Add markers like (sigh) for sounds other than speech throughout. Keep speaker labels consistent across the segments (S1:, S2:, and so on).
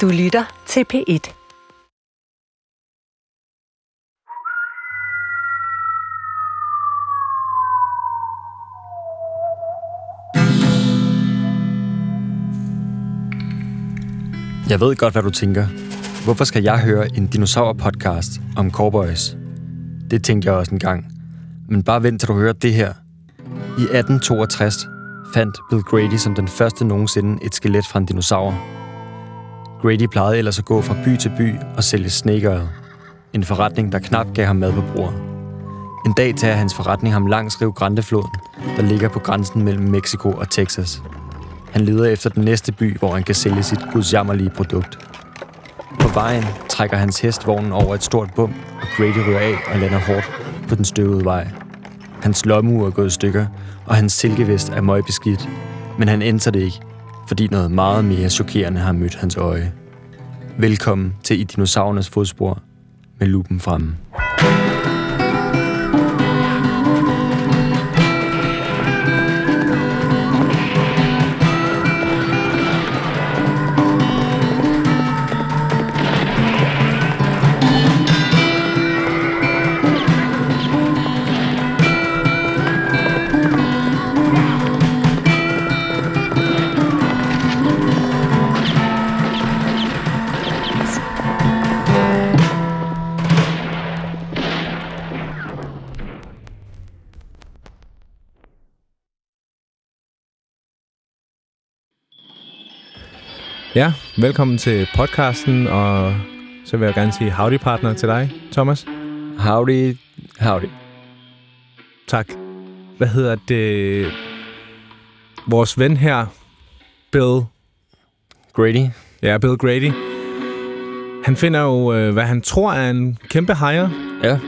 S1: Du lytter til P1.
S2: Jeg ved godt, hvad du tænker. Hvorfor skal jeg høre en dinosaur-podcast om cowboys? Det tænkte jeg også en gang. Men bare vent til du hører det her. I 1862 fandt Bill Grady som den første nogensinde et skelet fra en dinosaur. Grady plejede ellers at gå fra by til by og sælge snekøret. En forretning, der knap gav ham mad på bordet. En dag tager hans forretning ham langs Rio Grande-floden, der ligger på grænsen mellem Mexico og Texas. Han leder efter den næste by, hvor han kan sælge sit gudsjammerlige produkt. På vejen trækker hans hest vognen over et stort bum, og Grady ryger af og lander hårdt på den støvede vej. Hans lommeur er gået i stykker, og hans silkevest er møgbeskidt, men han ændrer det ikke, fordi noget meget mere chokerende har mødt hans øje. Velkommen til I Dinosaurernes fodspor med lupen fremme.
S3: Ja, velkommen til podcasten, og så vil jeg gerne sige howdy partner til dig, Thomas.
S2: Howdy, howdy.
S3: Tak. Hvad hedder det? Vores ven her, Bill,
S2: Grady.
S3: ja, Bill Grady, han finder jo, øh, hvad han tror er en kæmpe hajer,
S2: Ja,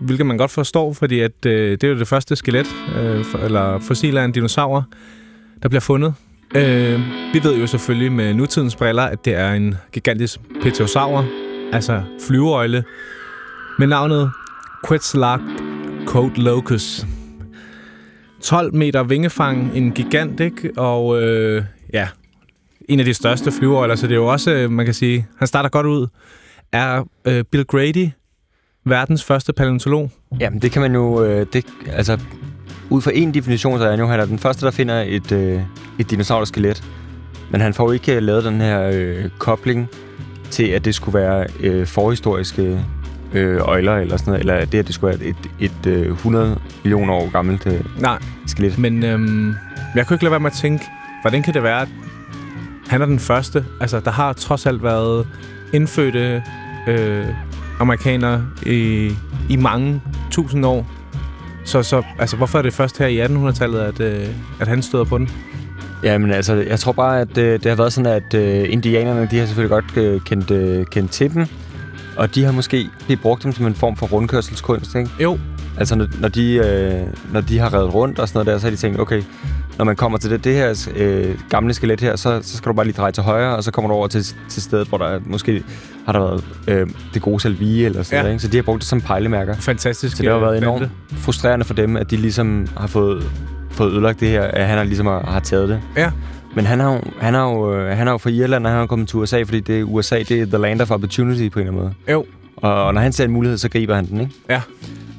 S3: hvilket man godt forstår, fordi at, øh, det er jo det første skelet, øh, for, eller fossil af en dinosaur, der bliver fundet. Øh, vi ved jo selvfølgelig med nutidens briller, at det er en gigantisk pterosaur, altså flyveøjle, med navnet Quetzalcoatl Locus. 12 meter vingefang, en gigant, ikke? Og øh, ja, en af de største flyveøjler, så det er jo også, øh, man kan sige, han starter godt ud. Er øh, Bill Grady verdens første paleontolog?
S2: Jamen, det kan man jo... Øh, det, altså, ud fra en definition, så er han jo han er den første, der finder et, øh, et dinosaurskelet. Men han får ikke øh, lavet den her øh, kobling til, at det skulle være øh, forhistoriske øh, øjler eller sådan noget, eller det, at det skulle være et, et, et øh, 100 millioner år gammelt øh,
S3: Nej,
S2: skelet.
S3: men øhm, jeg kunne ikke lade være med at tænke, hvordan kan det være, at han er den første? Altså, der har trods alt været indfødte øh, amerikanere i, i mange tusind år. Så, så altså, hvorfor er det først her i 1800-tallet, at, øh, at han støder på den?
S2: Jamen altså, jeg tror bare, at øh, det har været sådan, at øh, indianerne, de har selvfølgelig godt øh, kendt, øh, kendt til dem. Og de har måske brugt dem som en form for rundkørselskunst, ikke?
S3: Jo,
S2: Altså, når, når, de, øh, når de har reddet rundt og sådan noget der, så har de tænkt, okay, når man kommer til det, det her øh, gamle skelet her, så, så skal du bare lige dreje til højre, og så kommer du over til, til stedet, hvor der er, måske har der været øh, det gode salvie eller sådan
S3: Ja.
S2: noget, ikke? Så de har brugt det som pejlemærker.
S3: fantastisk.
S2: Så det har
S3: øh,
S2: været enormt frustrerende for dem, at de ligesom har fået, fået ødelagt det her, at han har ligesom har, har taget det.
S3: Ja.
S2: Men han har jo, han har jo, øh, han er jo fra Irland, og han er kommet til USA, fordi det, USA det er the land of opportunity på en eller anden måde.
S3: Jo,
S2: Og, og når han ser en mulighed, så griber han den, ikke?
S3: Ja.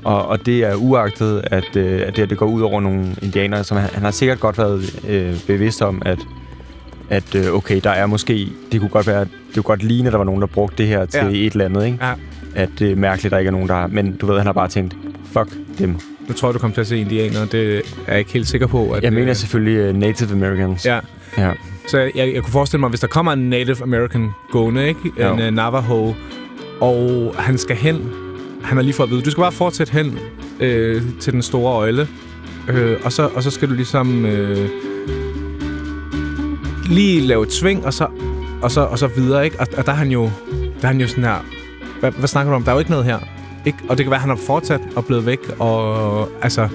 S2: Og, og det er uagtet, at, øh, at det, her, det går ud over nogle indianere, som han, han har sikkert godt været øh, bevidst om, at, at øh, okay, der er måske, det kunne godt være, det kunne godt ligne, at der var nogen, der brugte det her til
S3: Ja.
S2: et eller andet, ikke?
S3: Ja.
S2: At det er mærkeligt, at der ikke er nogen, der har, men du ved, han har bare tænkt, fuck dem.
S3: nu tror jeg, du kommer til at se indianer. Det er jeg ikke helt sikker på. At,
S2: Jeg mener
S3: øh,
S2: selvfølgelig uh, Native Americans.
S3: Ja,
S2: ja.
S3: Så jeg, jeg kunne forestille mig, hvis der kommer en Native American gående, ikke?
S2: Jo.
S3: En uh, Navajo, og han skal hen. Han har lige fået at vide, du skal bare fortsætte hen øh, til den store øjle. Øh, og, så, og så skal du ligesom øh, lige lave et sving, og så, og så, og så videre, ikke? Og, og der er han jo, der er han jo sådan her... Hvad, hvad snakker du om? Der er jo ikke noget her. Ikke? Og det kan være, at han har fortsat og blevet væk, og altså...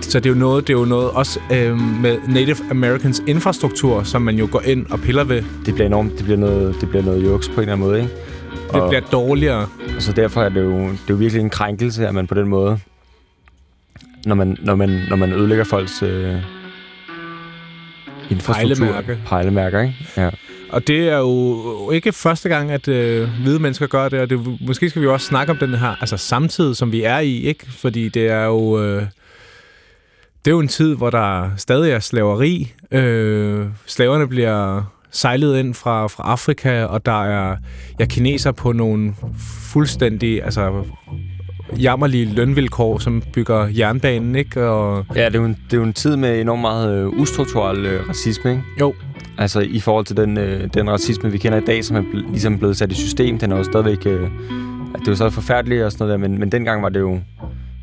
S3: Så det er jo noget, det er jo noget også øh, med Native Americans infrastruktur, som man jo går ind og piller ved.
S2: Det bliver enormt, det bliver noget, det bliver noget juks på en eller anden måde, ikke?
S3: Det
S2: Og-
S3: bliver dårligere.
S2: Og så derfor er det jo, det er jo virkelig en krænkelse, at man på den måde, når man, når man, når man ødelægger folks øh, infrastruktur.
S3: Pejlemærke.
S2: Pejlemærker, ikke? Ja.
S3: og det er jo ikke første gang, at øh, hvide mennesker gør det, og det, måske skal vi jo også snakke om den her altså samtidig, som vi er i, ikke? Fordi det er jo... Øh, det er jo en tid, hvor der stadig er slaveri. Øh, slaverne bliver sejlet ind fra, fra Afrika, og der er ja, kineser på nogle fuldstændig altså, jammerlige lønvilkår, som bygger jernbanen, ikke? Og...
S2: Ja, det er, jo en, det er jo en tid med enormt meget øh, ustrukturel øh, racisme, ikke?
S3: Jo.
S2: Altså i forhold til den, øh, den racisme, vi kender i dag, som er bl- ligesom blevet sat i system, den er jo stadigvæk... Øh, det er jo så forfærdeligt og sådan noget der, men, men dengang var det jo...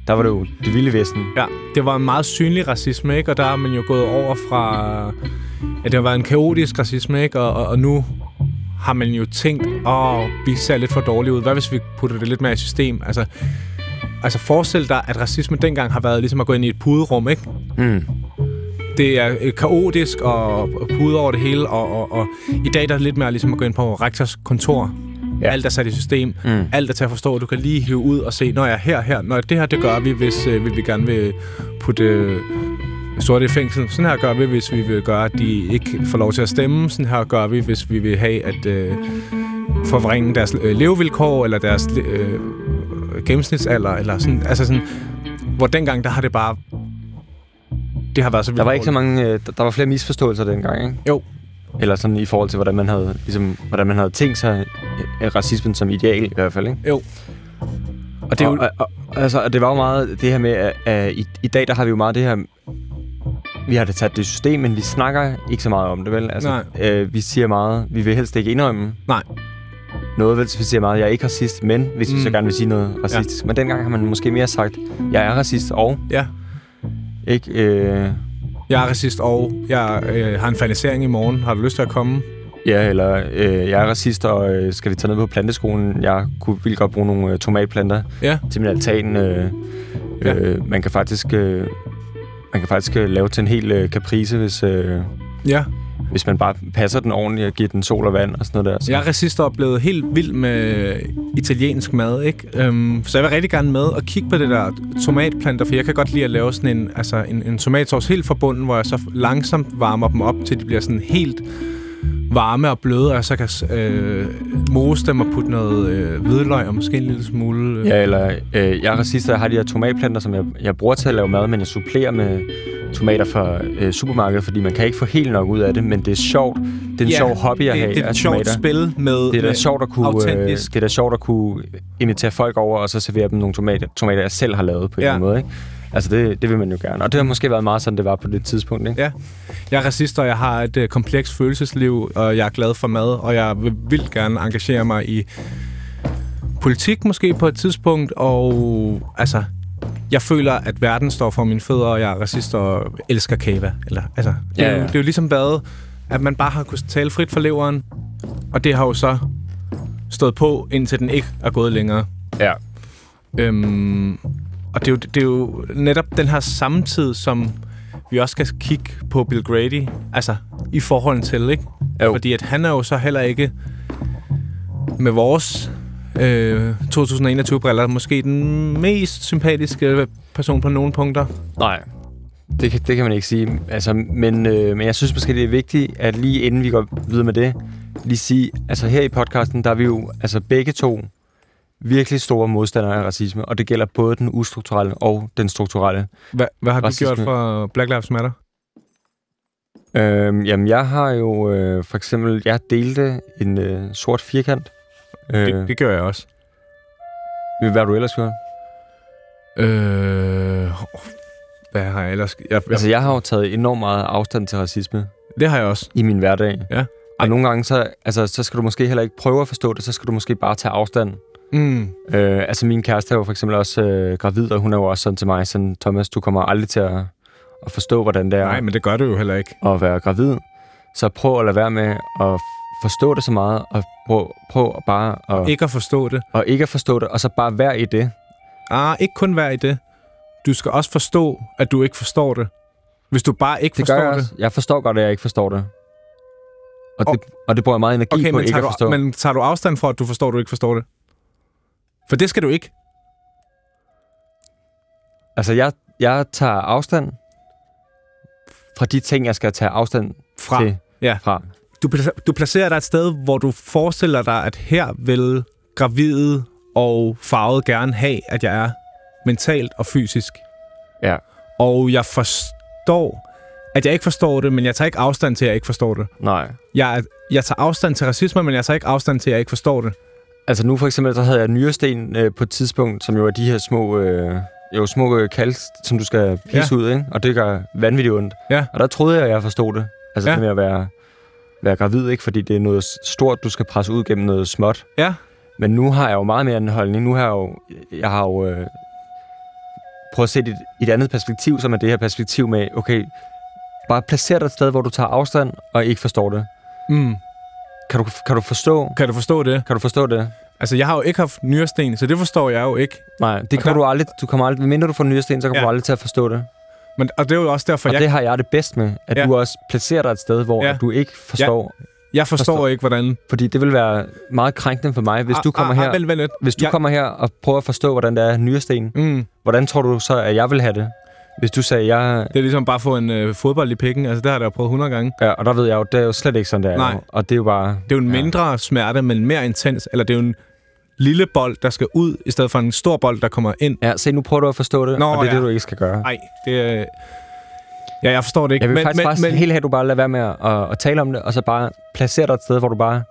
S2: Der var det jo det vilde vesten.
S3: Ja, det var en meget synlig racisme, ikke? Og der er man jo gået over fra... Ja, det har været en kaotisk racisme, ikke? Og, og, og nu har man jo tænkt, åh, vi ser lidt for dårligt ud. Hvad hvis vi putter det lidt mere i system? Altså, altså forestil dig, at racisme dengang har været ligesom at gå ind i et puderum, ikke?
S2: Mm.
S3: Det er øh, kaotisk og, og pude over det hele, og, og, og i dag der er det lidt mere ligesom at gå ind på rektors kontor. Ja. Alt er sat i system.
S2: Mm.
S3: Alt er til at forstå. Du kan lige hive ud og se, når jeg er her, her. Når det her, det gør vi, hvis øh, vi, vi gerne vil putte øh, sorte i fængsel. Sådan her gør vi, hvis vi vil gøre, at de ikke får lov til at stemme. Sådan her gør vi, hvis vi vil have, at øh, forvrænge deres øh, levevilkår, eller deres øh, gennemsnitsalder, eller sådan. Altså sådan, hvor dengang, der har det bare... Det har været så vildt
S2: Der var ikke så mange... Øh, der- var flere misforståelser dengang, ikke?
S3: Jo.
S2: Eller sådan i forhold til, hvordan man havde, ligesom, hvordan man havde tænkt sig øh, racismen som ideal i hvert fald, ikke?
S3: Jo. Og det er jo...
S2: og, og, og, altså, og det var jo meget det her med, at, at i, i dag der har vi jo meget det her... Vi har det taget det i system, men vi snakker ikke så meget om det, vel? Altså,
S3: Nej.
S2: Øh, vi siger meget... Vi vil helst ikke indrømme
S3: Nej.
S2: noget, vel? Vi siger meget, jeg er ikke racist, men hvis mm. vi så
S3: Mm.
S2: gerne vil sige noget racistisk. Ja. Men dengang har man måske mere sagt, jeg er racist, og
S3: Ja.
S2: ikke... Øh,
S3: Jeg er racist, og jeg øh, har en fanisering i morgen. Har du lyst til at komme?
S2: Ja, eller øh, jeg er racist, og øh, skal vi tage ned på planteskolen? Jeg kunne vildt godt bruge nogle øh, tomatplanter
S3: Ja.
S2: til min altan. Øh,
S3: Ja.
S2: øh, man kan faktisk, øh, man kan faktisk øh, lave til en hel øh, caprice, hvis, øh,
S3: Ja.
S2: hvis man bare passer den ordentligt og giver den sol og vand og sådan noget der. Så.
S3: Jeg er racist og blevet helt vild med italiensk mad, ikke? Um, så jeg vil rigtig gerne med og kigge på det der tomatplanter, for jeg kan godt lide at lave sådan en, altså en, en tomatsauce helt fra bunden, hvor jeg så langsomt varmer dem op, til de bliver sådan helt varme og bløde, og så kan øh, mose dem og putte noget øh, hvidløg og måske en lille smule... Øh.
S2: Ja, eller øh, jeg er racist, jeg har de her tomatplanter, som jeg, jeg bruger til at lave mad, men jeg supplerer med tomater fra øh, supermarkedet, fordi man kan ikke få helt nok ud af det, men det er sjovt. Det er en
S3: Ja,
S2: sjov hobby at
S3: det,
S2: have
S3: det er et sjovt
S2: tomater.
S3: spil med...
S2: Det er da
S3: med
S2: sjovt at kunne, øh,
S3: autentisk.
S2: det er da sjovt at kunne invitere folk over, og så servere dem nogle tomater, tomater jeg selv har lavet på en
S3: Ja.
S2: eller anden måde. Ikke? Altså, det, det vil man jo gerne. Og det har måske været meget sådan, det var på det tidspunkt. Ikke?
S3: Ja. Jeg er racist, og jeg har et øh, komplekst følelsesliv, og jeg er glad for mad, og jeg vil vildt gerne engagere mig i politik måske på et tidspunkt, og altså, jeg føler, at verden står for mine fødder, og jeg er racist og elsker kava. Eller, altså, det,
S2: Ja,
S3: er jo,
S2: ja.
S3: det er jo ligesom været, at man bare har kunnet tale frit for leveren, og det har jo så stået på, indtil den ikke er gået længere.
S2: Ja.
S3: Øhm, og det er, jo, det er jo netop den her samtid, som vi også skal kigge på Bill Grady, altså i forhold til, ikke?
S2: Jo.
S3: Fordi at han er jo så heller ikke med vores øh, 2021-briller måske den mest sympatiske person på nogle punkter.
S2: Nej, det kan, det kan man ikke sige. Altså, men, øh, men jeg synes måske, det er vigtigt, at lige inden vi går videre med det, lige sige, altså her i podcasten, der er vi jo altså begge to virkelig store modstandere af racisme, og det gælder både den ustrukturelle og den strukturelle.
S3: Hvad, hvad har du
S2: Racisme.
S3: gjort for Black Lives Matter?
S2: Øhm, jamen, jeg har jo øh, for eksempel, jeg delte en øh, sort firkant. Øh,
S3: Det, det gør jeg også.
S2: Hvad har du ellers gjort?
S3: Øh, hvad har jeg ellers... Jeg, jeg,
S2: Altså, jeg har jo taget enormt meget afstand til racisme
S3: det har jeg også.
S2: i min hverdag.
S3: Ja. Ej.
S2: Og nogle gange, så, altså, så skal du måske heller ikke prøve at forstå det, så skal du måske bare tage afstand.
S3: Mm.
S2: Øh, altså, min kæreste er jo for eksempel også øh, gravid, og hun er jo også sådan til mig, sådan, Thomas, du kommer aldrig til at, at forstå, hvordan det er
S3: Nej, men det gør du jo heller ikke.
S2: at være gravid. Så prøv at lade være med at forstå det så meget, og prøv, prøv bare at,
S3: Ikke at forstå det.
S2: og ikke at forstå det, og så bare være i det.
S3: Ah, ikke kun være i det. Du skal også forstå, at du ikke forstår det. Hvis du bare ikke
S2: Det gør
S3: forstår
S2: jeg
S3: det.
S2: også. Jeg forstår godt, at jeg ikke forstår det. Og,
S3: Og-
S2: det, og det bruger jeg meget energi
S3: Okay,
S2: på
S3: men
S2: ikke
S3: tager,
S2: at forstå.
S3: du, men tager du afstand fra, at du forstår, at du ikke forstår det? For det skal du ikke.
S2: Altså, jeg, jeg tager afstand fra de ting, jeg skal tage afstand
S3: Fra.
S2: til.
S3: Ja.
S2: Fra.
S3: du, du placerer dig et sted, hvor du forestiller dig, at her vil gravide og farvet gerne have, at jeg er mentalt og fysisk.
S2: Ja.
S3: Og jeg forstår, at jeg ikke forstår det, men jeg tager ikke afstand til, at jeg ikke forstår det.
S2: Nej.
S3: Jeg, jeg tager afstand til racisme, men jeg tager ikke afstand til, at jeg ikke forstår det.
S2: Altså nu for eksempel, så havde jeg nyresten øh, på et tidspunkt, som jo er de her små, øh, jo, små øh, kalks, som du skal pisse ja. ud, ikke? Og det gør vanvittigt ondt.
S3: Ja.
S2: Og der troede jeg, at jeg forstod det. Altså
S3: Ja.
S2: det med at være, være gravid, ikke? Fordi det er noget stort, du skal presse ud gennem noget småt.
S3: Ja.
S2: Men nu har jeg jo meget mere en holdning. Nu har jeg jo, jeg har jo øh, prøvet at se det i et andet perspektiv, som er det her perspektiv med, okay, bare placer dig et sted, hvor du tager afstand og ikke forstår det.
S3: Mm.
S2: Kan du, kan du forstå,
S3: Kan du forstå det?
S2: kan du forstå det?
S3: Altså, jeg har jo ikke haft nyresten, så det forstår jeg jo ikke.
S2: Nej, det kan
S3: der-
S2: du aldrig, du kommer aldrig, mindre du får nyresten, så kommer
S3: Ja.
S2: du aldrig til at forstå det.
S3: Men, og det er jo også derfor,
S2: Og
S3: jeg,
S2: det har jeg det bedst med, at
S3: Ja.
S2: du også placerer dig et sted, hvor
S3: Ja.
S2: du ikke forstår.
S3: jeg forstår,
S2: forstår-
S3: ikke, hvordan...
S2: Fordi det vil være meget krænkende for mig, hvis du kommer
S3: ah,
S2: her,
S3: Ah, vent, vent lidt.
S2: hvis du
S3: jeg,
S2: kommer her og prøver at forstå, hvordan det er nyresten.
S3: Mm,
S2: Hvordan tror du så, at jeg vil have det? Hvis du sagde, jeg...
S3: det er ligesom bare at få en øh, fodbold i pikken. Altså, det har jeg da prøvet 100 gange.
S2: Ja, og der ved jeg jo, det er jo slet ikke sådan, det er.
S3: Nej.
S2: Og det er jo bare...
S3: Det er jo en mindre smerte, men mere intens. Eller det er jo en lille bold, der skal ud, i stedet for en stor bold, der kommer ind.
S2: Ja, se, nu prøver du at forstå det,
S3: Nå,
S2: og det er
S3: ja.
S2: det, du ikke skal gøre.
S3: Nej, det er... Ja, jeg forstår det ikke.
S2: Jeg vil
S3: men,
S2: faktisk
S3: men,
S2: bare
S3: men,
S2: helt at du bare lader være med at, at, at tale om det, og så bare placere dig et sted, hvor du bare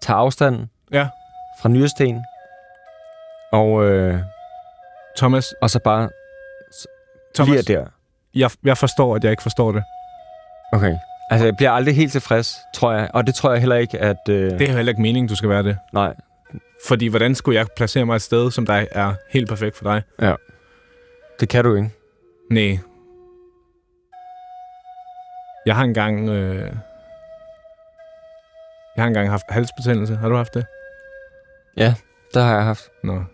S2: tager afstand
S3: Ja.
S2: fra nyresten, og, øh,
S3: Thomas,
S2: og så bare
S3: Thomas
S2: bliver der.
S3: jeg, jeg forstår, at jeg ikke forstår det.
S2: Okay. Altså, jeg bliver aldrig helt tilfreds, tror jeg. Og det tror jeg heller ikke, at... Øh,
S3: Det er heller ikke meningen, du skal være det.
S2: Nej.
S3: Fordi hvordan skulle jeg placere mig et sted, som der er helt perfekt for dig?
S2: Det kan du ikke.
S3: Nej. Jeg har engang... Øh... Jeg har engang haft halsbetændelse. Har du haft det?
S2: Det har jeg haft.
S3: Nå.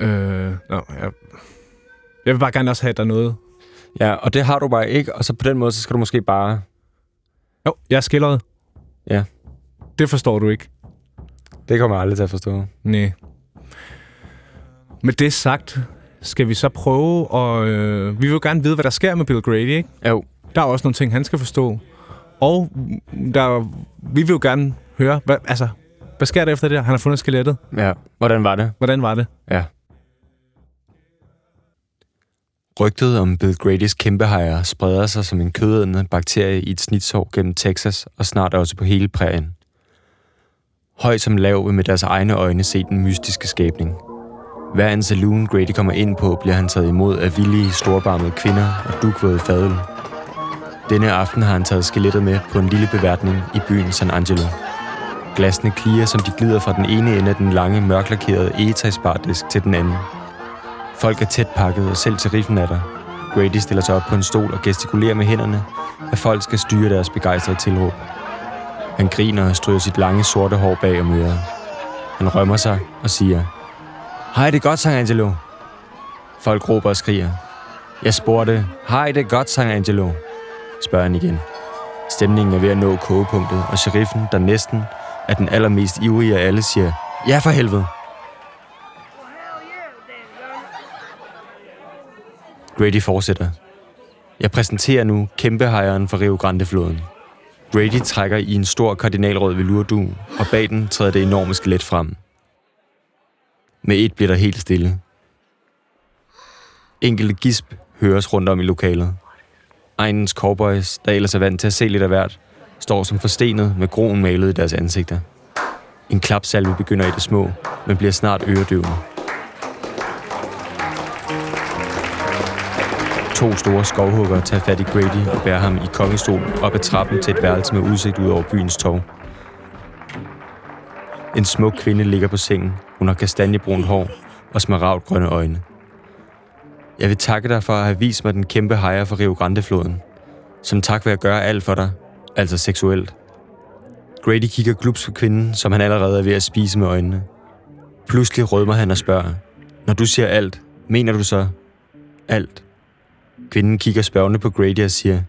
S3: Øh, nå, jeg... Jeg vil bare gerne også have, at der er noget...
S2: Ja, og det har du bare ikke, og så på den måde, så skal du måske bare...
S3: Jo, jeg er skilleret.
S2: Ja.
S3: Det forstår du ikke.
S2: Det kommer jeg aldrig til at forstå.
S3: Nej. Med det sagt, skal vi så prøve at... Øh, vi vil jo gerne vide, hvad der sker med Bill Grady, ikke?
S2: Jo.
S3: Der er også nogle ting, han skal forstå. Og der, vi vil jo gerne høre, hvad, altså, hvad sker der efter det her? Han har fundet skelettet.
S2: Ja. Hvordan var det?
S3: Hvordan var det?
S2: Ja. Rygtet om Bill Gradys kæmpehajer spreder sig som en kødædende bakterie i et snitsår gennem Texas og snart også på hele prærien. Høj som lav vil med deres egne øjne se den mystiske skabning. Hver en saloon Grady kommer ind på, bliver han taget imod af villige, storbarmede kvinder og dukvåde fadøl. Denne aften har han taget skelettet med på en lille beværtning i byen San Angelo. Glasene kliger, som de glider fra den ene ende af den lange, mørklakerede egetræsbardisk til den anden. Folk er tæt pakket, og selv tariffen er der. Grady stiller sig op på en stol og gestikulerer med hænderne, at folk skal styre deres begejstrede tilråb. Han griner og stryger sit lange sorte hår bag om øret. Han rømmer sig og siger, Hej, det er godt, sang Angelo. Folk råber og skriger. Jeg spurgte, Hej, det er godt, sang Angelo. Spørger han igen. Stemningen er ved at nå kogepunktet, og sheriffen, der næsten er den allermest ivrige af alle, siger, Ja, for helvede. Grady fortsætter. Jeg præsenterer nu kæmpehejeren fra Rio Grande-floden. Grady trækker i en stor kardinalrød velurdu, og bag den træder det enorme skelet frem. Med et bliver der helt stille. Enkelte gisp høres rundt om i lokalet. Egnens cowboys, der ellers er vant til at se lidt af hvert, står som forstenet med groen malet i deres ansigter. En klapsalve begynder i det små, men bliver snart øredøvende. To store skovhugger tager fat i Grady og bærer ham i kongestol op ad trappen til et værelse med udsigt ud over byens torv. En smuk kvinde ligger på sengen. Hun har kastanjebrunt hår og smaragdgrønne øjne. Jeg vil takke dig for at have vist mig den kæmpe hejer fra Rio Grande-floden. Som tak vil jeg gøre alt for dig, altså seksuelt. Grady kigger glups på kvinden, som han allerede er ved at spise med øjnene. Pludselig rødmer han og spørger, Når du siger alt, mener du så alt? Kvinden kigger spørgende på Grady og siger,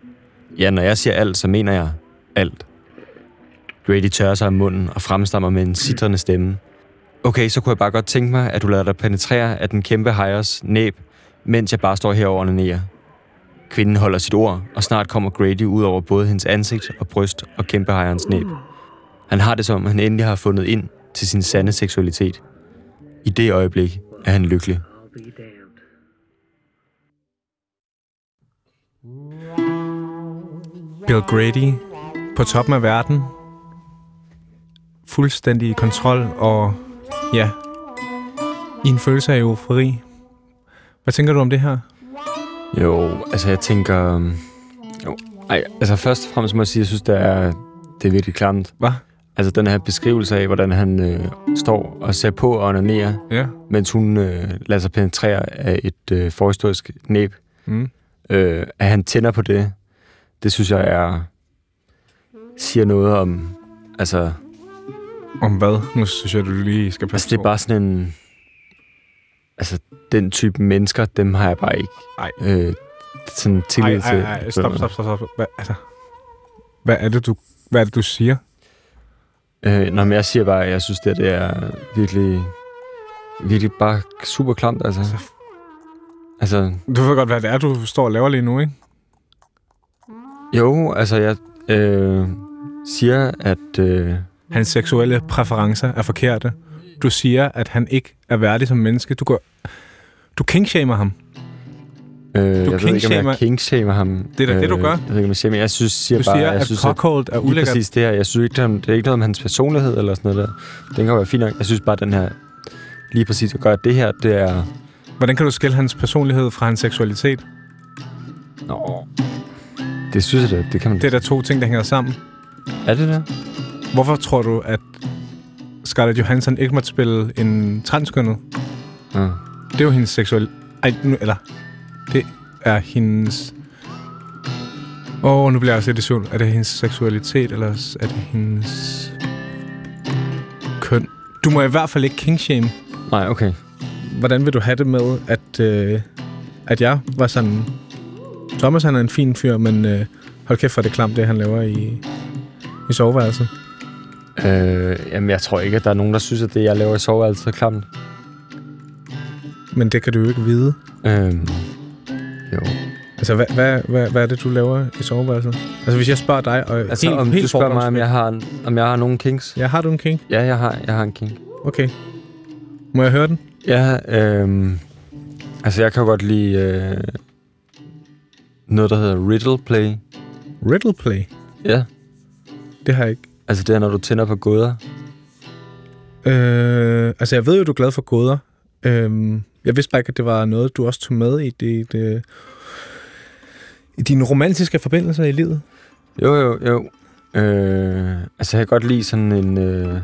S2: Ja, når jeg siger alt, så mener jeg alt. Grady tørrer sig om munden og fremstammer med en sitrende stemme. Okay, så kunne jeg bare godt tænke mig, at du lader dig penetrere af den kæmpe hejers næb, mens jeg bare står herovre og nære. Kvinden holder sit ord, og snart kommer Grady ud over både hendes ansigt og bryst og kæmpe hejerens næb. Han har det som, han endelig har fundet ind til sin sande seksualitet. I det øjeblik er han lykkelig.
S3: Bill Grady på toppen af verden. Fuldstændig kontrol og ja, i en følelse af eufori. Hvad tænker du om det her?
S2: Jo, altså jeg tænker... øhm, Jo, ej, altså først og fremmest må jeg sige, at jeg synes, det er, det er virkelig klamt.
S3: Hvad?
S2: Altså den her beskrivelse af, hvordan han øh, står og ser på og onanerer,
S3: Ja.
S2: mens hun øh, lader sig penetrere af et øh, forhistorisk næb.
S3: Mm.
S2: Øh, at han tænder på det, det synes jeg er siger noget om... Altså,
S3: Om hvad? Nu synes jeg, du lige skal passe
S2: altså det er bare sådan en... Altså, den type mennesker, dem har jeg bare ikke
S3: Ej.
S2: øh, sådan tillid
S3: ej,
S2: til.
S3: ej, ej, stop, stop, stop, stop. Hvad, altså, hvad er det, du, hvad er det, du siger?
S2: Øh, nå, men jeg siger bare, at jeg synes, det, det er virkelig, virkelig bare super klamt, altså.
S3: Altså-
S2: Altså,
S3: Du ved godt, hvad det er, du står og laver lige nu, ikke?
S2: Jo, altså, jeg øh, siger, at... Øh,
S3: Hans seksuelle præferencer er forkerte. Du siger, at han ikke er værdig som menneske. Du går... Du kingshamer ham.
S2: øh, jeg ved ikke, om jeg kingshamer ham.
S3: Det er da det, du
S2: Øh,
S3: gør.
S2: Jeg ved ikke, om jeg siger, men jeg synes, siger
S3: Du
S2: bare,
S3: siger,
S2: jeg
S3: at
S2: synes,
S3: cockhold er ulækkert.
S2: præcis det her, jeg synes ikke, det er, det er ikke noget om hans personlighed eller sådan noget der. Den kan være fint nok. Jeg synes bare, den her, lige præcis at gøre det her, det er...
S3: Hvordan kan du skille hans personlighed fra hans seksualitet?
S2: Nå, det synes jeg da, det kan man...
S3: Det er der to ting, der hænger sammen.
S2: Er det der?
S3: Hvorfor tror du, at Scarlett Johansson ikke måtte spille en transkønnet?
S2: Ja.
S3: Det er jo hendes seksuel... Ej, nu, eller... Det er hendes... Åh, oh, nu bliver jeg også lidt i tvivl. Er det hendes seksualitet, eller er det hendes køn? Du må i hvert fald ikke kingshame.
S2: Nej, okay.
S3: Hvordan vil du have det med, at, øh, at jeg var sådan... Thomas han er en fin fyr, men øh, hold kæft for det klamt, det han laver i, i soveværelset.
S2: Øh, jamen, jeg tror ikke, at der er nogen, der synes, at det, jeg laver i soveværelset er klamt.
S3: Men det kan du jo ikke vide.
S2: Øhm, jo.
S3: Altså, hvad, hvad, hvad, hvad er det, du laver i soveværelset? Altså, hvis jeg spørger dig, og
S2: Altså,
S3: helt,
S2: om
S3: helt
S2: du spørger mig, om jeg har, om jeg har nogen kinks?
S3: Ja, har du en king?
S2: Ja, jeg har, jeg har en king.
S3: Okay. Må jeg høre den?
S2: Ja, øhm, altså, jeg kan godt lide øh, noget, der hedder riddle play.
S3: Riddle play?
S2: Ja,
S3: Det har jeg ikke.
S2: altså det er, når du tænder på gåder.
S3: Øh, altså, jeg ved jo, du er glad for gåder. Øh, jeg vidste bare ikke, at det var noget, du også tog med i, dit, øh, i dine romantiske forbindelser i livet.
S2: Jo, jo, jo. Øh, altså, jeg kan godt lide sådan en... Øh,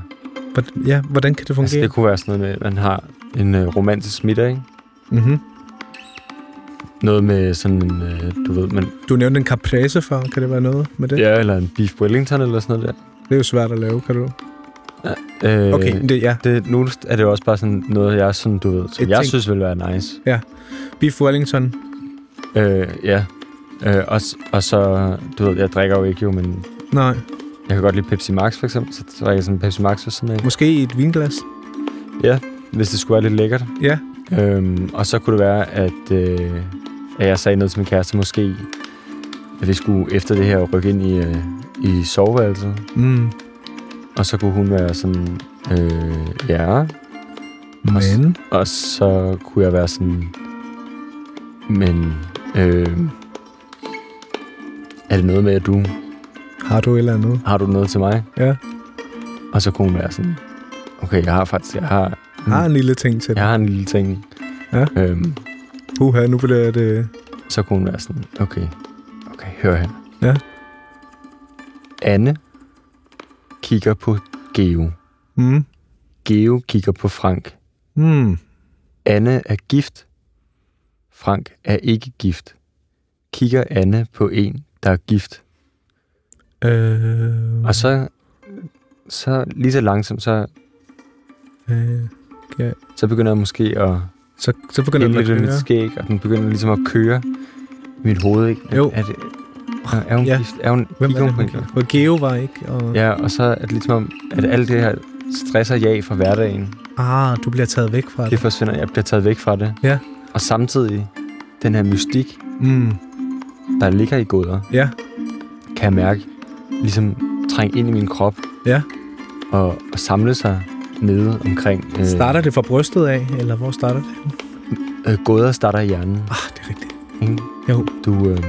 S3: Hvor- Ja, hvordan kan det
S2: altså,
S3: fungere?
S2: det kunne være sådan noget med, at man har en øh, romantisk middag, ikke?
S3: Mm-hmm.
S2: Noget med sådan en, øh, du ved, man,
S3: Du nævnte en caprese før. Kan det være noget med det?
S2: ja, eller en beef wellington eller sådan noget
S3: Det er jo svært at lave, kan du?
S2: der. Øh,
S3: Okay, det, ja.
S2: Det, nu er det jo også bare sådan noget, jeg sådan, du ved, som
S3: Et
S2: jeg
S3: ting.
S2: synes vil være nice.
S3: Beef Wellington.
S2: Øh, ja. Øh, og, og så, du ved, jeg drikker jo ikke jo, men
S3: Nej,
S2: jeg kan godt lide Pepsi Max for eksempel, så drikker jeg sådan en Pepsi Max og sådan noget.
S3: måske i et vinglas.
S2: Hvis det skulle være lidt lækkert.
S3: Ja.
S2: Øhm, og så kunne det være, at, øh, at jeg sagde noget til min kæreste, måske, at vi skulle efter det her rykke ind i, øh, i soveværelset.
S3: Mm.
S2: Og så kunne hun være sådan, øh, ja.
S3: Men?
S2: Og så kunne jeg være sådan, men øh, er det noget med, at du
S3: Har du et eller andet?
S2: har du noget til mig?
S3: Ja.
S2: Og så kunne hun være sådan, okay, jeg har faktisk, jeg har,
S3: Har en lille ting til
S2: jeg
S3: dig.
S2: har en lille ting.
S3: Ja.
S2: Øhm,
S3: Uha, nu bliver det...
S2: så kunne hun være sådan, okay, okay, hør her.
S3: Ja.
S2: Anne kigger på Geo.
S3: Mm.
S2: Geo kigger på Frank.
S3: Mm.
S2: Anne er gift. Frank er ikke gift. Kigger Anne på en, der er gift.
S3: Øh,
S2: Og så, så lige så langsomt, så,
S3: øh,
S2: så begynder jeg måske at
S3: så, så begynder
S2: lidt
S3: at
S2: i mit
S3: køre.
S2: skæg, og den begynder ligesom at køre i mit hoved, ikke?
S3: Jo.
S2: Er, det, er, hun
S3: Ja.
S2: gift? Er hun,
S3: Hvem er det, hun Geo var ikke? Og...
S2: Ja, og så er det ligesom om, at alt det her stress og jag fra hverdagen,
S3: Ah, du bliver taget væk fra
S2: det
S3: det.
S2: forsvinder. Jeg bliver taget væk fra det.
S3: Ja.
S2: Og samtidig den her mystik,
S3: Mm.
S2: der ligger i gåder,
S3: Ja,
S2: kan jeg mærke ligesom trænge ind i min krop
S3: ja.
S2: og, og samle sig nede omkring. Øh,
S3: Starter det fra brystet af, eller hvor starter det?
S2: øh, gåder starter i hjernen.
S3: Ah, det er rigtigt.
S2: Ikke?
S3: Jo.
S2: Du, øh,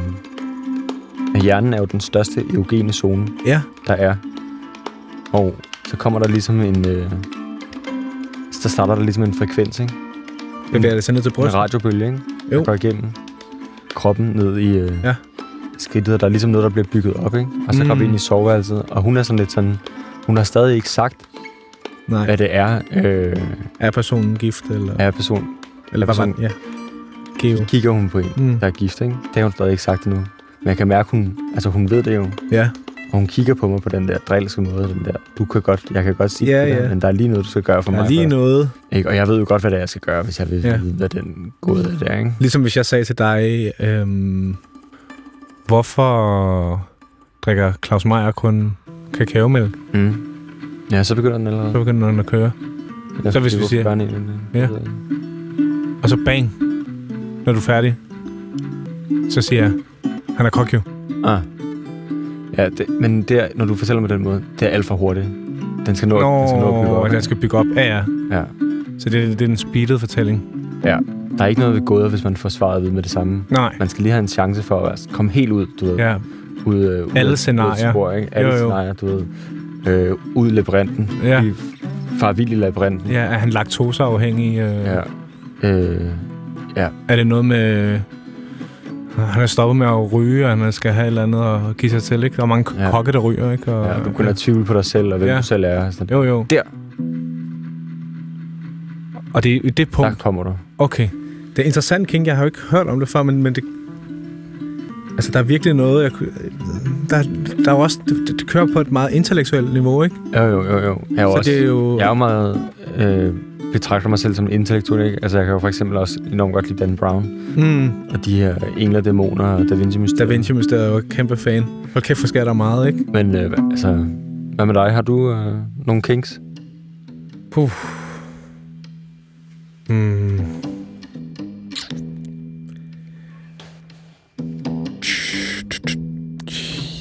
S2: hjernen er jo den største erogene zone,
S3: Ja,
S2: der er. Og så kommer der ligesom en... Øh, så starter der ligesom en frekvens, ikke?
S3: bevæger det sig ned til
S2: En
S3: brystet.
S2: radiobølge, ikke?
S3: Jo.
S2: Der går igennem kroppen ned i øh,
S3: Ja.
S2: skridtet, og der er ligesom noget, der bliver bygget op, ikke? Og så
S3: Mm.
S2: går vi ind i soveværelset, og hun er sådan lidt sådan... Hun har stadig ikke sagt,
S3: Nej,
S2: hvad det er, øh,
S3: er personen gift, eller,
S2: er person.
S3: eller
S2: person.
S3: Ja. Geo.
S2: Kigger hun på en,
S3: Mm.
S2: der er gift, ikke? Det har hun stadig ikke sagt endnu. Men jeg kan mærke, hun, altså hun ved det jo.
S3: Ja,
S2: Og hun kigger på mig på den der drilske måde, den der, du kan godt, jeg kan godt sige
S3: Ja,
S2: det der,
S3: ja.
S2: men der er lige noget, du skal gøre for
S3: der
S2: mig.
S3: er lige
S2: for,
S3: noget.
S2: ikke? Og jeg ved jo godt, hvad det er, jeg skal gøre, hvis jeg vil
S3: Ja.
S2: vide, hvad den gåde er der, ikke?
S3: Ligesom hvis jeg sagde til dig, øhm, hvorfor drikker Claus Meier kun kakaomælk?
S2: Mm. Ja, så begynder den allerede.
S3: Så begynder den at køre.
S2: Jeg
S3: så hvis vi siger-
S2: børn
S3: Ja. Og så bang, når du er færdig, så siger jeg, han er kok jo.
S2: Ah. Ja, det, men det er, når du fortæller mig den måde, det er alt for hurtigt. Den skal nå,
S3: Nå,
S2: den skal nå at bygge op.
S3: den skal bygge op. Ja, ja.
S2: Ja.
S3: Så det, det er en speedet fortælling.
S2: ja. Der er ikke noget ved gåder, hvis man får svaret ved med det samme.
S3: Nej.
S2: Man skal lige have en chance for at komme helt ud, du ved.
S3: Ja,
S2: Ud, øh, ud
S3: Alle
S2: af- ud
S3: scenarier.
S2: Spor, ikke? Alle
S3: Jo, jo.
S2: scenarier, du ved. Øh, ud i labyrinten.
S3: Ja.
S2: I far vild i labyrinten.
S3: ja er han laktoseafhængig? Øh,
S2: Ja. Øh,
S3: Er det noget med... Han er stoppet med at ryge, og han skal have et eller andet at give sig til, ikke? Der er mange
S2: Ja.
S3: ja. kokke, der ryger, ikke? Og,
S2: ja, du kunne have tvivl på dig selv, og hvem
S3: Ja.
S2: du selv er. Sådan,
S3: Jo, jo.
S2: Der.
S3: Og det er i det
S2: der
S3: punkt...
S2: kommer du.
S3: Okay. Det er interessant, King. Jeg har jo ikke hørt om det før, men, men det... Altså, der er virkelig noget... Jeg, kunne- der, der er også... Det, det kører på et meget intellektuelt niveau, ikke?
S2: Jo, jo, jo. jo. Jeg er jo
S3: Så
S2: også,
S3: det er jo...
S2: Jeg er jo meget... Øh, betragter mig selv som en intellektuel, ikke? Altså, jeg kan jo for eksempel også enormt godt lide Dan Brown.
S3: Mm,
S2: Og de her engler, dæmoner og Da Vinci Mysteriet.
S3: da Vinci Mysteriet er jo kæmpe fan. Og kæft, for sker der meget, ikke?
S2: Men øh, altså, hvad med dig? Har du øh, nogle kinks?
S3: Puh. Mm.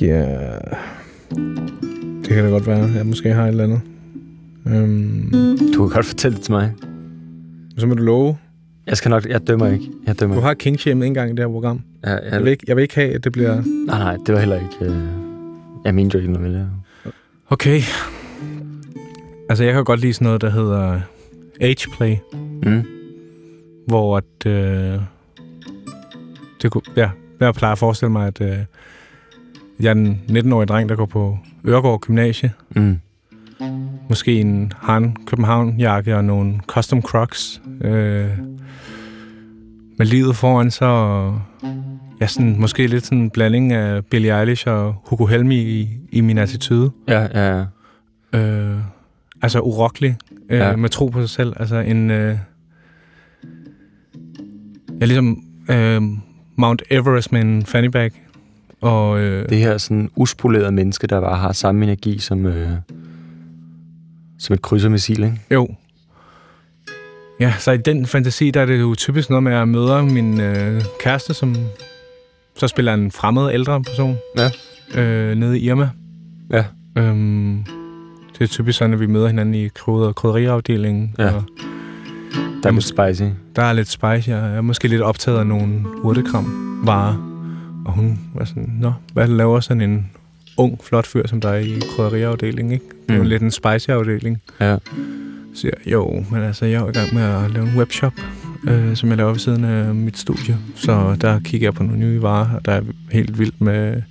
S3: Ja. Det kan da godt være, jeg måske har et eller andet. Um,
S2: Du kan godt fortælle det til mig.
S3: så må du love.
S2: Jeg skal nok... Jeg dømmer ikke. Jeg dømmer
S3: Du har kingshame en gang i det her program.
S2: Jeg, jeg,
S3: Jeg vil ikke, jeg vil ikke have, at det bliver...
S2: Nej, nej, det var heller ikke... Øh, jeg mente jo ikke noget med det.
S3: Okay. Altså, jeg kan godt lide sådan noget, der hedder ageplay.
S2: Mm.
S3: hvor at, øh, det kunne, ja, jeg plejer at forestille mig, at øh, jeg er en 19-årig dreng, der går på Øregård Gymnasie.
S2: Mm.
S3: Måske en Han København-jakke og nogle custom crocs. Øh, med livet foran sig, og ja, sådan, måske lidt sådan en blanding af Billie Eilish og Hugo Helmi i, i min attitude.
S2: Ja, ja, ja.
S3: Øh, altså urokkelig, øh,
S2: Ja.
S3: ja. med tro på sig selv. Altså en... Øh, ja, ligesom øh, Mount Everest med en fanny bag. Og øh,
S2: Det her sådan uspolerede menneske, der bare har samme energi som, øh, som et krydsermissil, ikke?
S3: jo. Ja, så i den fantasi, der er det jo typisk noget med, at jeg møder min øh, kæreste, som så spiller en fremmed ældre person.
S2: Ja.
S3: Øh, nede i Irma.
S2: Ja.
S3: Øhm, det er typisk sådan, at vi møder hinanden i krydder- krydderiafdelingen.
S2: Ja.
S3: Og
S2: Der er lidt spicy.
S3: Der er lidt spice. Jeg er måske lidt optaget af nogle urtekram varer. Og hun var sådan, Nå, hvad laver sådan en ung, flot fyr, som der er i krydderiafdelingen, ikke? Det er jo
S2: Mm.
S3: lidt en spicy-afdeling.
S2: Ja.
S3: Så jeg, jo, men altså, jeg er i gang med at lave en webshop, øh, som jeg laver ved siden af mit studie. Så der kigger jeg på nogle nye varer, og der er helt vildt med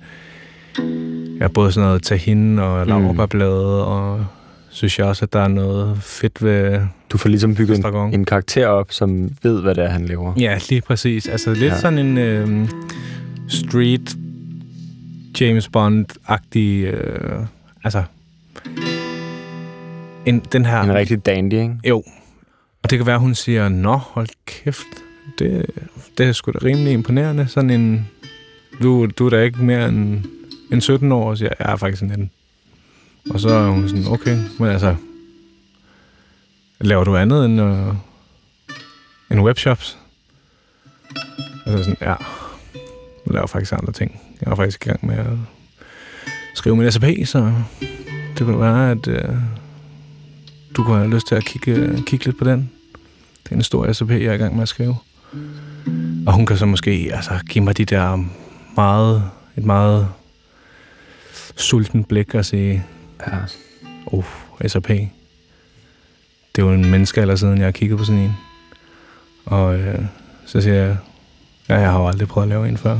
S3: ja, både sådan noget tahin og laverbærblade, og synes jeg også, at der er noget fedt ved
S2: Du får ligesom bygget en, en karakter op, som ved, hvad det er, han laver.
S3: Ja, lige præcis. Altså lidt
S2: ja.
S3: sådan en øh, street James Bond-agtig... Øh, altså... En, den her...
S2: En rigtig dandy, ikke?
S3: Jo. Og det kan være, hun siger, Nå, hold kæft. Det, det er sgu da rimelig imponerende. Sådan en... Du, du er da ikke mere end, end 17 år, og siger, jeg er faktisk 19. Og så er hun sådan, okay, men altså... Laver du andet end, øh, end webshops? Og så sådan, ja. Jeg laver faktisk andre ting. Jeg er faktisk i gang med at skrive min SAP, så det kunne være, at øh, du kunne have lyst til at kigge, kigge lidt på den. Det er en stor SAP, jeg er i gang med at skrive. Og hun kan så måske altså, give mig de der meget, et meget sulten blik og sige,
S2: Ja.
S3: uh, SAP. Det er jo en menneske eller siden, jeg har kigget på sådan en. Og øh, så siger jeg, ja, jeg har jo aldrig prøvet at lave en før.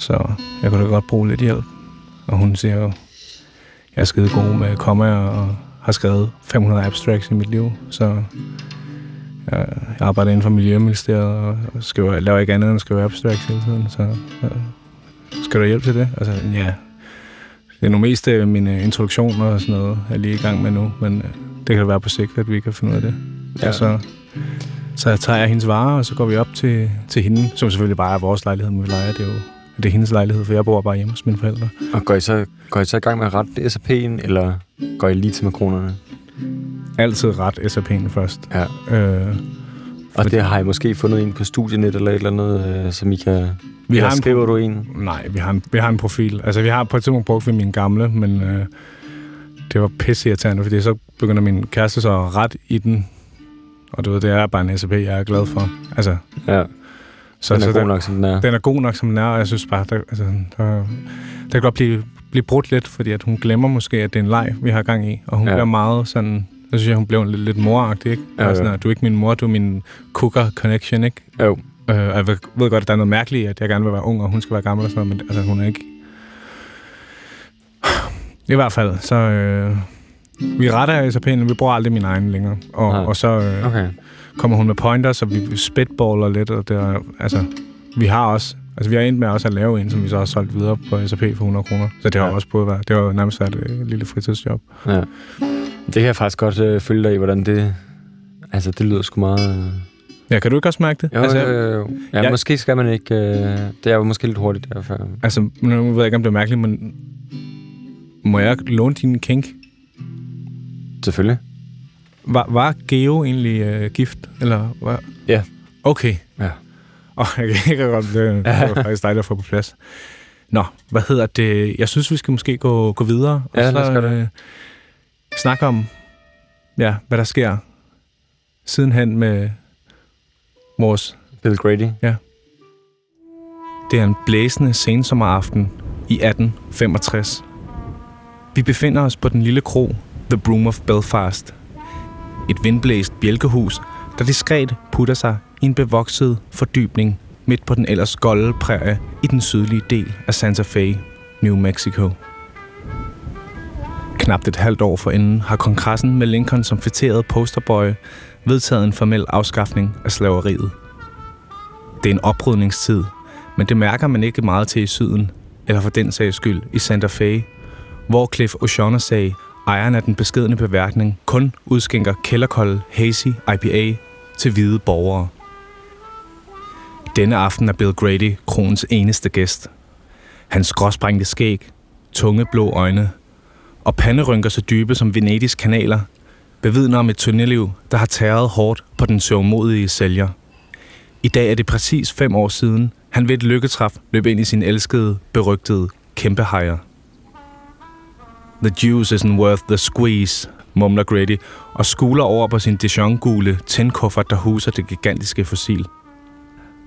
S3: Så jeg kunne da godt bruge lidt hjælp. Og hun siger jo, jeg er skide god med komma og har skrevet 500 abstracts i mit liv. Så jeg, arbejder inden for Miljøministeriet og skriver, laver ikke andet end at skrive abstracts hele tiden. Så skal du hjælp til det? Altså, ja, det er nu mest øh, mine introduktioner og sådan noget, jeg er lige i gang med nu, men øh, det kan være på sigt, at vi kan finde ud af det.
S2: Ja.
S3: Og så, så tager jeg hendes varer, og så går vi op til, til hende, som selvfølgelig bare er vores lejlighed, men vi leger. Det er jo det er hendes lejlighed, for jeg bor bare hjemme hos mine forældre.
S2: Og går I, så, går I så i gang med at rette SAP'en, eller går I lige til makronerne?
S3: Altid ret SAP'en først.
S2: Ja.
S3: Øh,
S2: Og det har I måske fundet en på studienet eller et eller andet, øh, som I kan...
S3: vi
S2: eller
S3: har en
S2: skriver du en?
S3: Nej, vi har, en, vi har en profil. Altså, vi har på et tidspunkt brugt min gamle, men øh, det var pisseirriterende, fordi så begynder min kæreste så at ret i den. Og du ved, det er bare en SAP, jeg er glad for. Altså,
S2: Ja,
S3: så,
S2: den er
S3: så
S2: god nok, som den er.
S3: Den er god nok, som den er, og jeg synes bare, der, altså, der, der kan godt blive, blive brudt lidt, fordi at hun glemmer måske, at det er en leg, vi har gang i. Og hun
S2: Ja.
S3: bliver meget sådan... Så synes jeg, hun blev lidt, lidt moragtig, ikke?
S2: Ja,
S3: Ja, sådan, at du er ikke min mor, du er min cooker connection, ikke?
S2: Jo,
S3: Øh, og jeg ved ved godt, at der er noget mærkeligt, at jeg gerne vil være ung, og hun skal være gammel og sådan noget, men altså, hun er ikke... I hvert fald, så... Øh, vi retter SAP'en, vi bruger aldrig min egen længere. Og,
S2: Nej.
S3: og så øh,
S2: okay.
S3: Kommer hun med pointers, så vi spitballer lidt, og det er, altså, vi har også... Altså, vi har endt med også at lave en, som vi så har solgt videre på SAP for 100 kroner. Så det har
S2: Ja.
S3: også både været... Det har jo nærmest været et lille fritidsjob.
S2: Ja. Det kan jeg faktisk godt øh, følge dig i, hvordan det... Altså, det lyder sgu meget... Øh...
S3: Ja, kan du ikke også mærke det?
S2: Jo,
S3: altså,
S2: altså, øh, ja,
S3: jeg-
S2: måske skal man ikke... Øh... Det er jo måske lidt hurtigt derfor.
S3: altså, nu ved jeg ikke, om det er mærkeligt, men... Må jeg låne din kink?
S2: Selvfølgelig.
S3: Var, var Geo egentlig øh, gift? Eller var...
S2: Ja.
S3: Okay.
S2: Ja.
S3: Og (laughs) jeg, kan- kan godt, det, var (laughs) faktisk dejligt at få på plads. Nå, hvad hedder det? Jeg synes, vi skal måske gå, gå videre.
S2: Ja,
S3: og
S2: os
S3: så,
S2: det.
S3: øh, snakke om, ja, hvad der sker sidenhen med vores...
S2: Bill Grady.
S3: Det er en blæsende sensommeraften i 1865. Vi befinder os på den lille kro The Broom of Belfast. Et vindblæst bjælkehus, der diskret putter sig i en bevokset fordybning midt på den ellers golde prærie i den sydlige del af Santa Fe, New Mexico. Knapt et halvt år forinden har kongressen med Lincoln som fætteret posterboy vedtaget en formel afskaffning af slaveriet. Det er en oprydningstid, men det mærker man ikke meget til i syden, eller for den sags skyld i Santa Fe, hvor Cliff O'Shaughnessy, ejeren af den beskedne beværkning, kun udskænker kælderkolde Hazy IPA til hvide borgere. Denne aften er Bill Grady kronens eneste gæst. Hans gråsprængte skæg, tunge blå øjne og panderynker så dybe som Venedigs kanaler bevidner om et turneliv, der har tæret hårdt på den sørgmodige sælger. I dag er det præcis fem år siden, han ved et lykketræf løb ind i sin elskede, berygtede kæmpehajer. The juice isn't worth the squeeze, mumler Grady, og skuler over på sin Dijon-gule tændkuffert, der huser det gigantiske fossil.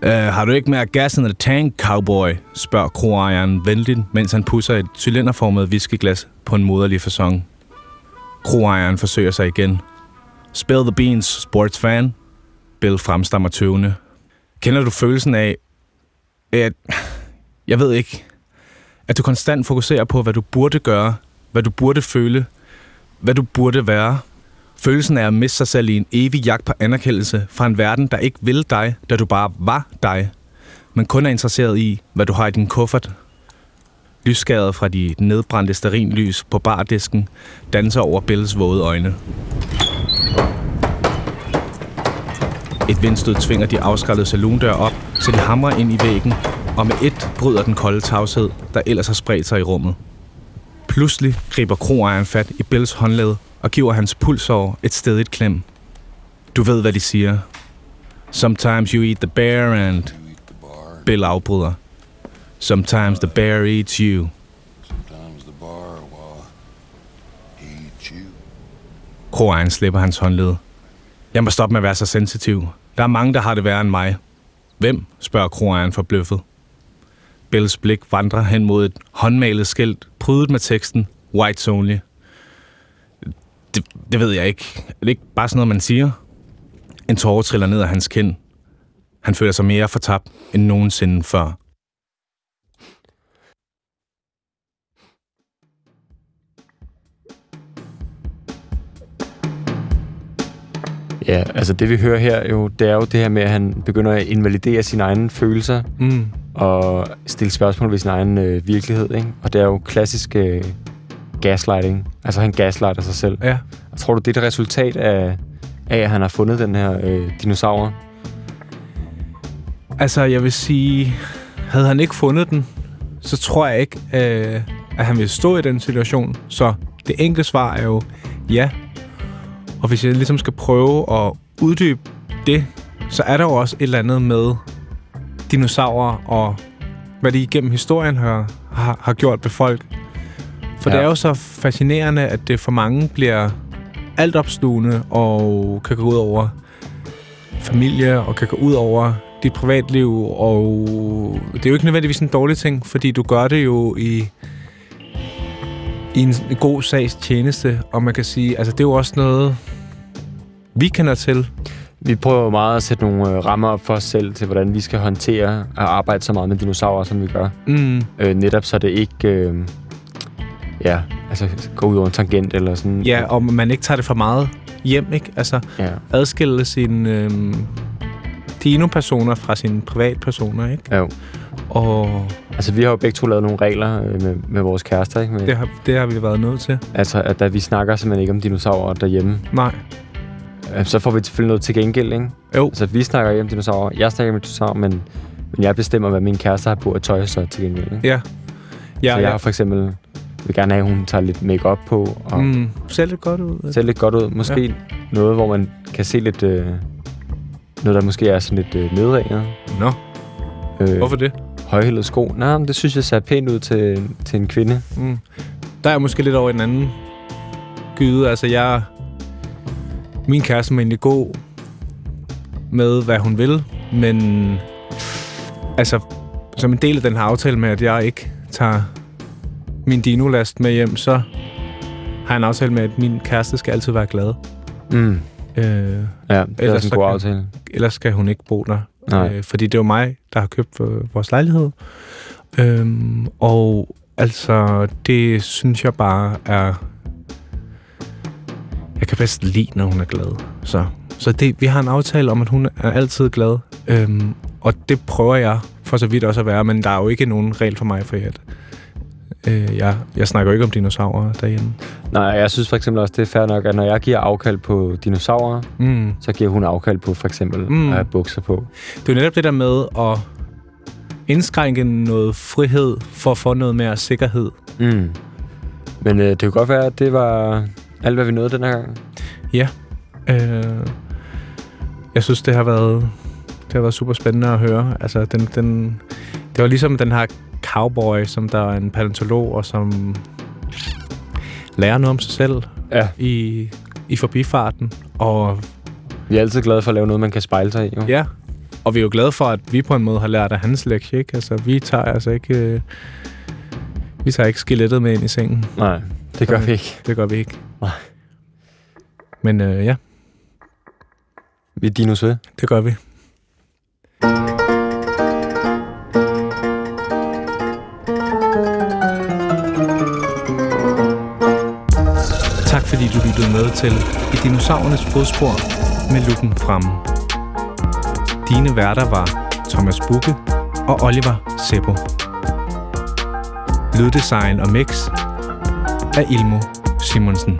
S3: Uh, har du ikke mere gas end the tank, cowboy? spørger kroejeren venligt, mens han pusser et cylinderformet whiskyglas på en moderlig façon. Kroejeren forsøger sig igen. Spill the beans, sports fan. Bill fremstammer tøvende. Kender du følelsen af, at, jeg ved ikke, at du konstant fokuserer på, hvad du burde gøre, hvad du burde føle, hvad du burde være. Følelsen af at miste sig selv i en evig jagt på anerkendelse fra en verden, der ikke vil dig, da du bare var dig, men kun er interesseret i, hvad du har i din kuffert. Lysskæret fra de nedbrændte sterinlys på bardisken danser over Bills våde øjne. Et vindstød tvinger de afskallede salondør op, så de hamrer ind i væggen, og med et bryder den kolde tavshed, der ellers har spredt sig i rummet. Pludselig griber kroejeren fat i Bills håndled og giver hans pulsår et stedigt klem. Du ved, hvad de siger. Sometimes you eat the bear and... Bill afbryder. Sometimes the bear eats you. Kroejen slipper hans håndled. Jeg må stoppe med at være så sensitiv. Der er mange, der har det værre end mig. Hvem? spørger kroejeren forbløffet. Bells blik vandrer hen mod et håndmalet skilt, prydet med teksten Whites Only. Det, det ved jeg ikke. Er det ikke bare sådan noget, man siger? En tårer triller ned af hans kind. Han føler sig mere fortabt end nogensinde før.
S2: Ja, altså det vi hører her jo, det er jo det her med, at han begynder at invalidere sine egne følelser
S3: Mm.
S2: og stille spørgsmål ved sin egen øh, virkelighed, ikke? Og det er jo klassisk øh, gaslighting. Altså han gaslighter sig selv.
S3: Ja.
S2: Jeg tror du, det er et resultat af, af at han har fundet den her øh, dinosaur?
S3: Altså, jeg vil sige, havde han ikke fundet den, så tror jeg ikke, øh, at han ville stå i den situation. Så det enkle svar er jo ja. Og hvis jeg ligesom skal prøve at uddybe det, så er der jo også et eller andet med dinosaurer og hvad de igennem historien har, har, har gjort ved folk. For ja. Det er jo så fascinerende, at det for mange bliver altopslugende og kan gå ud over familie og kan gå ud over dit privatliv, og det er jo ikke nødvendigvis en dårlig ting, fordi du gør det jo i, i en god sags tjeneste, og man kan sige, altså det er jo også noget, vi kender til.
S2: Vi prøver meget at sætte nogle øh, rammer op for os selv til, hvordan vi skal håndtere at arbejde så meget med dinosaurer, som vi gør.
S3: Mm.
S2: Øh, netop så det ikke øh, ja, altså, går ud over en tangent eller sådan.
S3: Ja, og man ikke tager det for meget hjem, ikke? Altså
S2: ja.
S3: adskille sine øhm, dino-personer fra sine privatpersoner, ikke?
S2: Jo.
S3: Og
S2: Altså, vi har jo begge to lavet nogle regler øh, med, med vores kærester, ikke? Med,
S3: det har, det har vi været nødt til.
S2: Altså, at da vi snakker simpelthen ikke om dinosaurer derhjemme,
S3: Nej.
S2: Øh, så får vi selvfølgelig noget til gengæld, ikke?
S3: Jo.
S2: Altså, vi snakker ikke om dinosaurer, jeg snakker om dinosaurer, men, men jeg bestemmer, hvad min kæreste har på at tøj så til gengæld, ikke?
S3: Ja. Ja,
S2: så jeg har for eksempel, vil gerne have, at hun tager lidt makeup på, og mm.
S3: Ser lidt godt ud.
S2: ser lidt godt ud. Måske ja. noget, hvor man kan se lidt... Øh, noget, der måske er sådan lidt øh, nedringet.
S3: Nå,
S2: Øh,
S3: hvorfor det?
S2: Højhældet sko. Nej, men det synes jeg ser pænt ud til, til en kvinde.
S3: Mm. Der er jeg måske lidt over i den anden gyde. Altså, jeg... Min kæreste må egentlig gå med, hvad hun vil, men... Altså, som en del af den her aftale med, at jeg ikke tager min dinolast med hjem, så har jeg en aftale med, at min kæreste skal altid være glad.
S2: Mm.
S3: Øh,
S2: Ja, det er en god
S3: kan-
S2: aftale.
S3: ellers skal hun ikke bo der.
S2: Nej.
S3: Øh, fordi det er jo mig, der har købt vores lejlighed. Øhm, og altså, det synes jeg bare er... Jeg kan bedst lide, når hun er glad. Så, så det, vi har en aftale om, at hun er altid glad. Øhm, og det prøver jeg for så vidt også at være, men der er jo ikke nogen regel for mig, for at øh, jeg, jeg snakker jo ikke om dinosaurer derhjemme.
S2: Nej, jeg synes for eksempel også, det er fair nok, at når jeg giver afkald på dinosaurer,
S3: Mm.
S2: så giver hun afkald på for eksempel
S3: Mm.
S2: at have bukser på.
S3: Det er jo netop det der med at indskrænke noget frihed for at få noget mere sikkerhed.
S2: Mm. Men øh, det kunne godt være, at det var alt, hvad vi nåede den her gang.
S3: Øh, jeg synes, det har været det har været super spændende at høre. Altså, den, den, det var ligesom den her cowboy, som der er en paleontolog, og som lærer noget om sig selv
S2: Ja.
S3: i, i forbifarten. Og
S2: Vi er altid glade for at lave noget, man kan spejle sig i. Jo.
S3: ja, og vi er jo glade for, at vi på en måde har lært af hans lektie, ikke? Altså, vi tager altså ikke... Øh, vi tager ikke skelettet med ind i sengen.
S2: Nej, det gør vi ikke.
S3: Det gør vi ikke.
S2: Nej.
S3: Men øh, ja,
S2: Vi dinos ved.
S3: det gør vi. Tak fordi du lyttede med til I dinosaurernes fodspor med lukken fremme. Dine værter var Thomas Bukke og Oliver Seppo. Lyddesign og mix af Ilmo Simonsen.